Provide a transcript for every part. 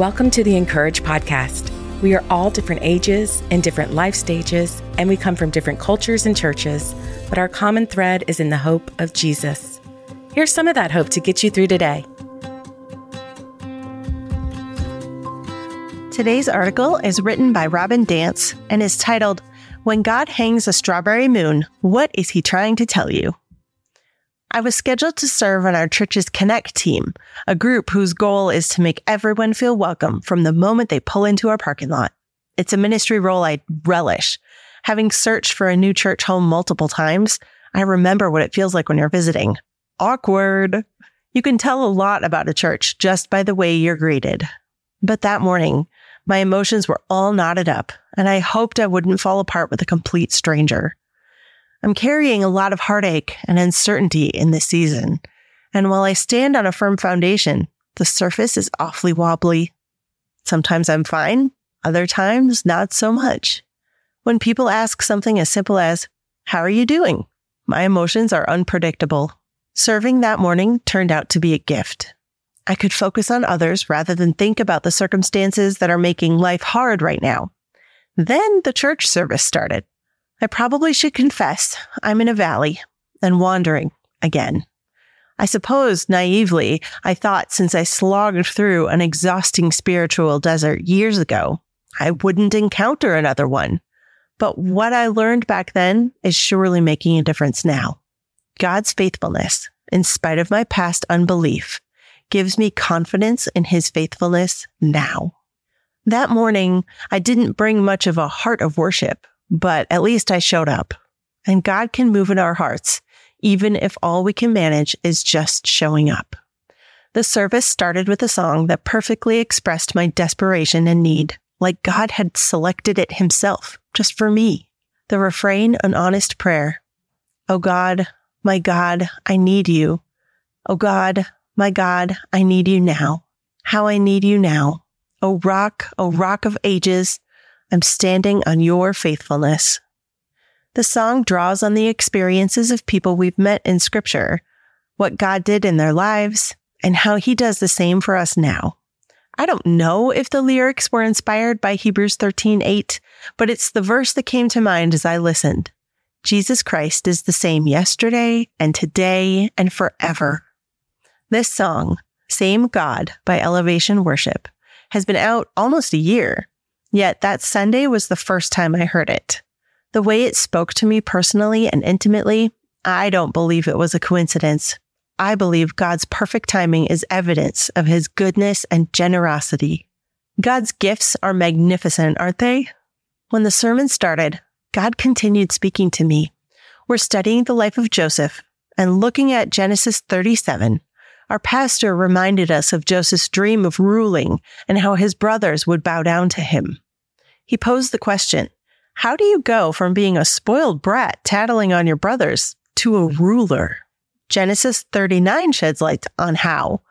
Welcome to the Encourage podcast. We are all different ages and different life stages, and we come from different cultures and churches, but our common thread is in the hope of Jesus. Here's some of that hope to get you through today. Today's article is written by Robin Dance and is titled, When God Hangs a Strawberry Moon, What is He Trying to Tell You? I was scheduled to serve on our church's Connect team, a group whose goal is to make everyone feel welcome from the moment they pull into our parking lot. It's a ministry role I relish. Having searched for a new church home multiple times, I remember what it feels like when you're visiting. Awkward. You can tell a lot about a church just by the way you're greeted. But that morning, my emotions were all knotted up, and I hoped I wouldn't fall apart with a complete stranger. I'm carrying a lot of heartache and uncertainty in this season. And while I stand on a firm foundation, the surface is awfully wobbly. Sometimes I'm fine, other times not so much. When people ask something as simple as, How are you doing? My emotions are unpredictable. Serving that morning turned out to be a gift. I could focus on others rather than think about the circumstances that are making life hard right now. Then the church service started. I probably should confess I'm in a valley and wandering again. I suppose naively, I thought since I slogged through an exhausting spiritual desert years ago, I wouldn't encounter another one. But what I learned back then is surely making a difference now. God's faithfulness, in spite of my past unbelief, gives me confidence in his faithfulness now. That morning, I didn't bring much of a heart of worship but at least I showed up. And God can move in our hearts, even if all we can manage is just showing up. The service started with a song that perfectly expressed my desperation and need, like God had selected it himself, just for me. The refrain, an honest prayer. Oh God, my God, I need you. Oh God, my God, I need you now. How I need you now. Oh rock, oh rock of ages, I'm standing on your faithfulness. The song draws on the experiences of people we've met in scripture, what God did in their lives, and how he does the same for us now. I don't know if the lyrics were inspired by Hebrews 13:8, but it's the verse that came to mind as I listened. Jesus Christ is the same yesterday and today and forever. This song, Same God by Elevation Worship, has been out almost a year Yet that Sunday was the first time I heard it. The way it spoke to me personally and intimately, I don't believe it was a coincidence. I believe God's perfect timing is evidence of his goodness and generosity. God's gifts are magnificent, aren't they? When the sermon started, God continued speaking to me. We're studying the life of Joseph and looking at Genesis 37, our pastor reminded us of Joseph's dream of ruling and how his brothers would bow down to him. He posed the question, how do you go from being a spoiled brat tattling on your brothers to a ruler? Genesis 39 sheds light on how,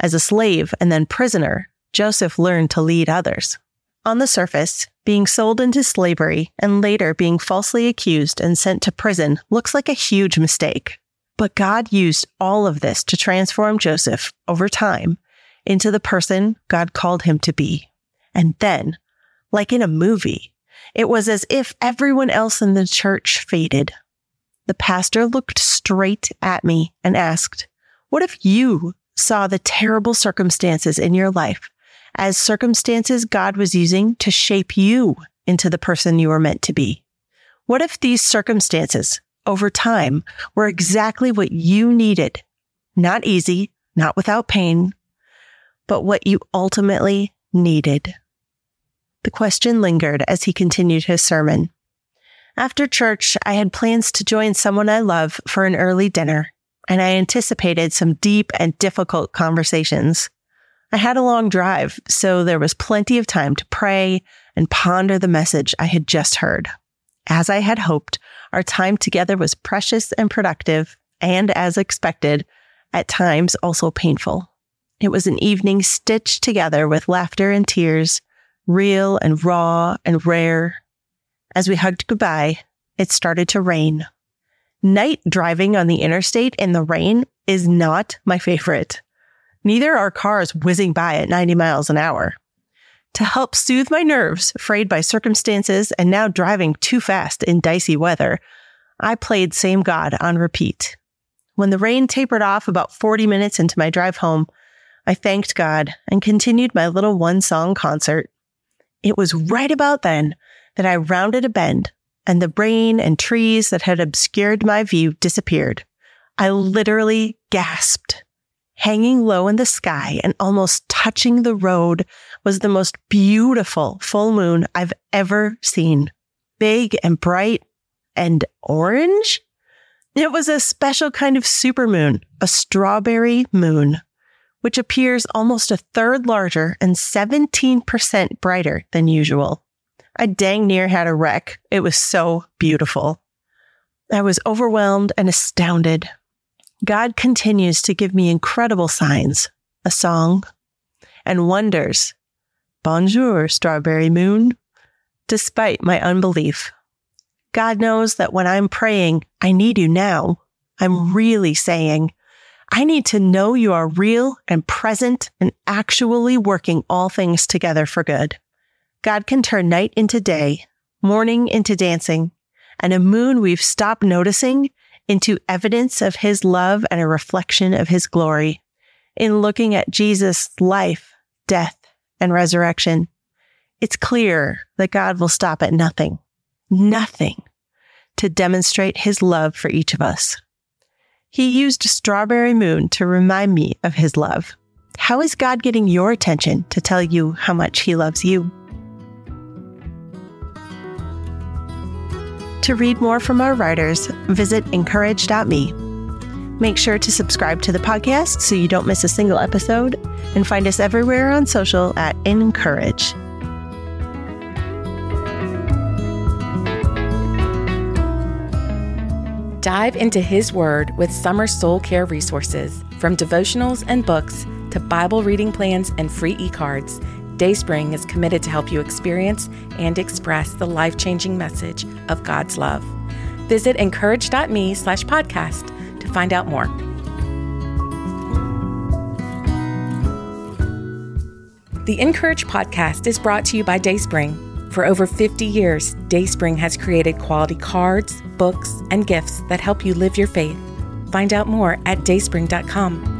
as a slave and then prisoner, Joseph learned to lead others. On the surface, being sold into slavery and later being falsely accused and sent to prison looks like a huge mistake. But God used all of this to transform Joseph over time into the person God called him to be. And then, like in a movie, it was as if everyone else in the church faded. The pastor looked straight at me and asked, What if you saw the terrible circumstances in your life as circumstances God was using to shape you into the person you were meant to be? What if these circumstances over time were exactly what you needed. Not easy, not without pain, but what you ultimately needed. The question lingered as he continued his sermon. After church, I had plans to join someone I love for an early dinner, and I anticipated some deep and difficult conversations. I had a long drive, so there was plenty of time to pray and ponder the message I had just heard. As I had hoped, our time together was precious and productive, and as expected, at times also painful. It was an evening stitched together with laughter and tears, real and raw and rare. As we hugged goodbye, it started to rain. Night driving on the interstate in the rain is not my favorite. Neither are cars whizzing by at 90 miles an hour. To help soothe my nerves, frayed by circumstances and now driving too fast in dicey weather, I played Same God on repeat. When the rain tapered off about 40 minutes into my drive home, I thanked God and continued my little one song concert. It was right about then that I rounded a bend and the rain and trees that had obscured my view disappeared. I literally gasped. Hanging low in the sky and almost touching the road was the most beautiful full moon I've ever seen. Big and bright and orange. It was a special kind of supermoon, a strawberry moon, which appears almost a third larger and 17% brighter than usual. I dang near had a wreck. It was so beautiful. I was overwhelmed and astounded. God continues to give me incredible signs, a song, and wonders. Bonjour, strawberry moon. Despite my unbelief, God knows that when I'm praying, I need you now. I'm really saying, I need to know you are real and present and actually working all things together for good. God can turn night into day, mourning into dancing, and a moon we've stopped noticing into evidence of his love and a reflection of his glory. In looking at Jesus' life, death, and resurrection, it's clear that God will stop at nothing, nothing to demonstrate his love for each of us. He used Strawberry Moon to remind me of his love. How is God getting your attention to tell you how much he loves you? To read more from our writers, visit incourage.me. Make sure to subscribe to the podcast so you don't miss a single episode, and find us everywhere on social at Encourage. Dive into His Word with Summer Soul Care resources, from devotionals and books to Bible reading plans and free e cards. Dayspring is committed to help you experience and express the life changing message of God's love. Visit incourage.me slash podcast to find out more. The Encourage podcast is brought to you by Dayspring. For over 50 years, Dayspring has created quality cards, books, and gifts that help you live your faith. Find out more at dayspring.com.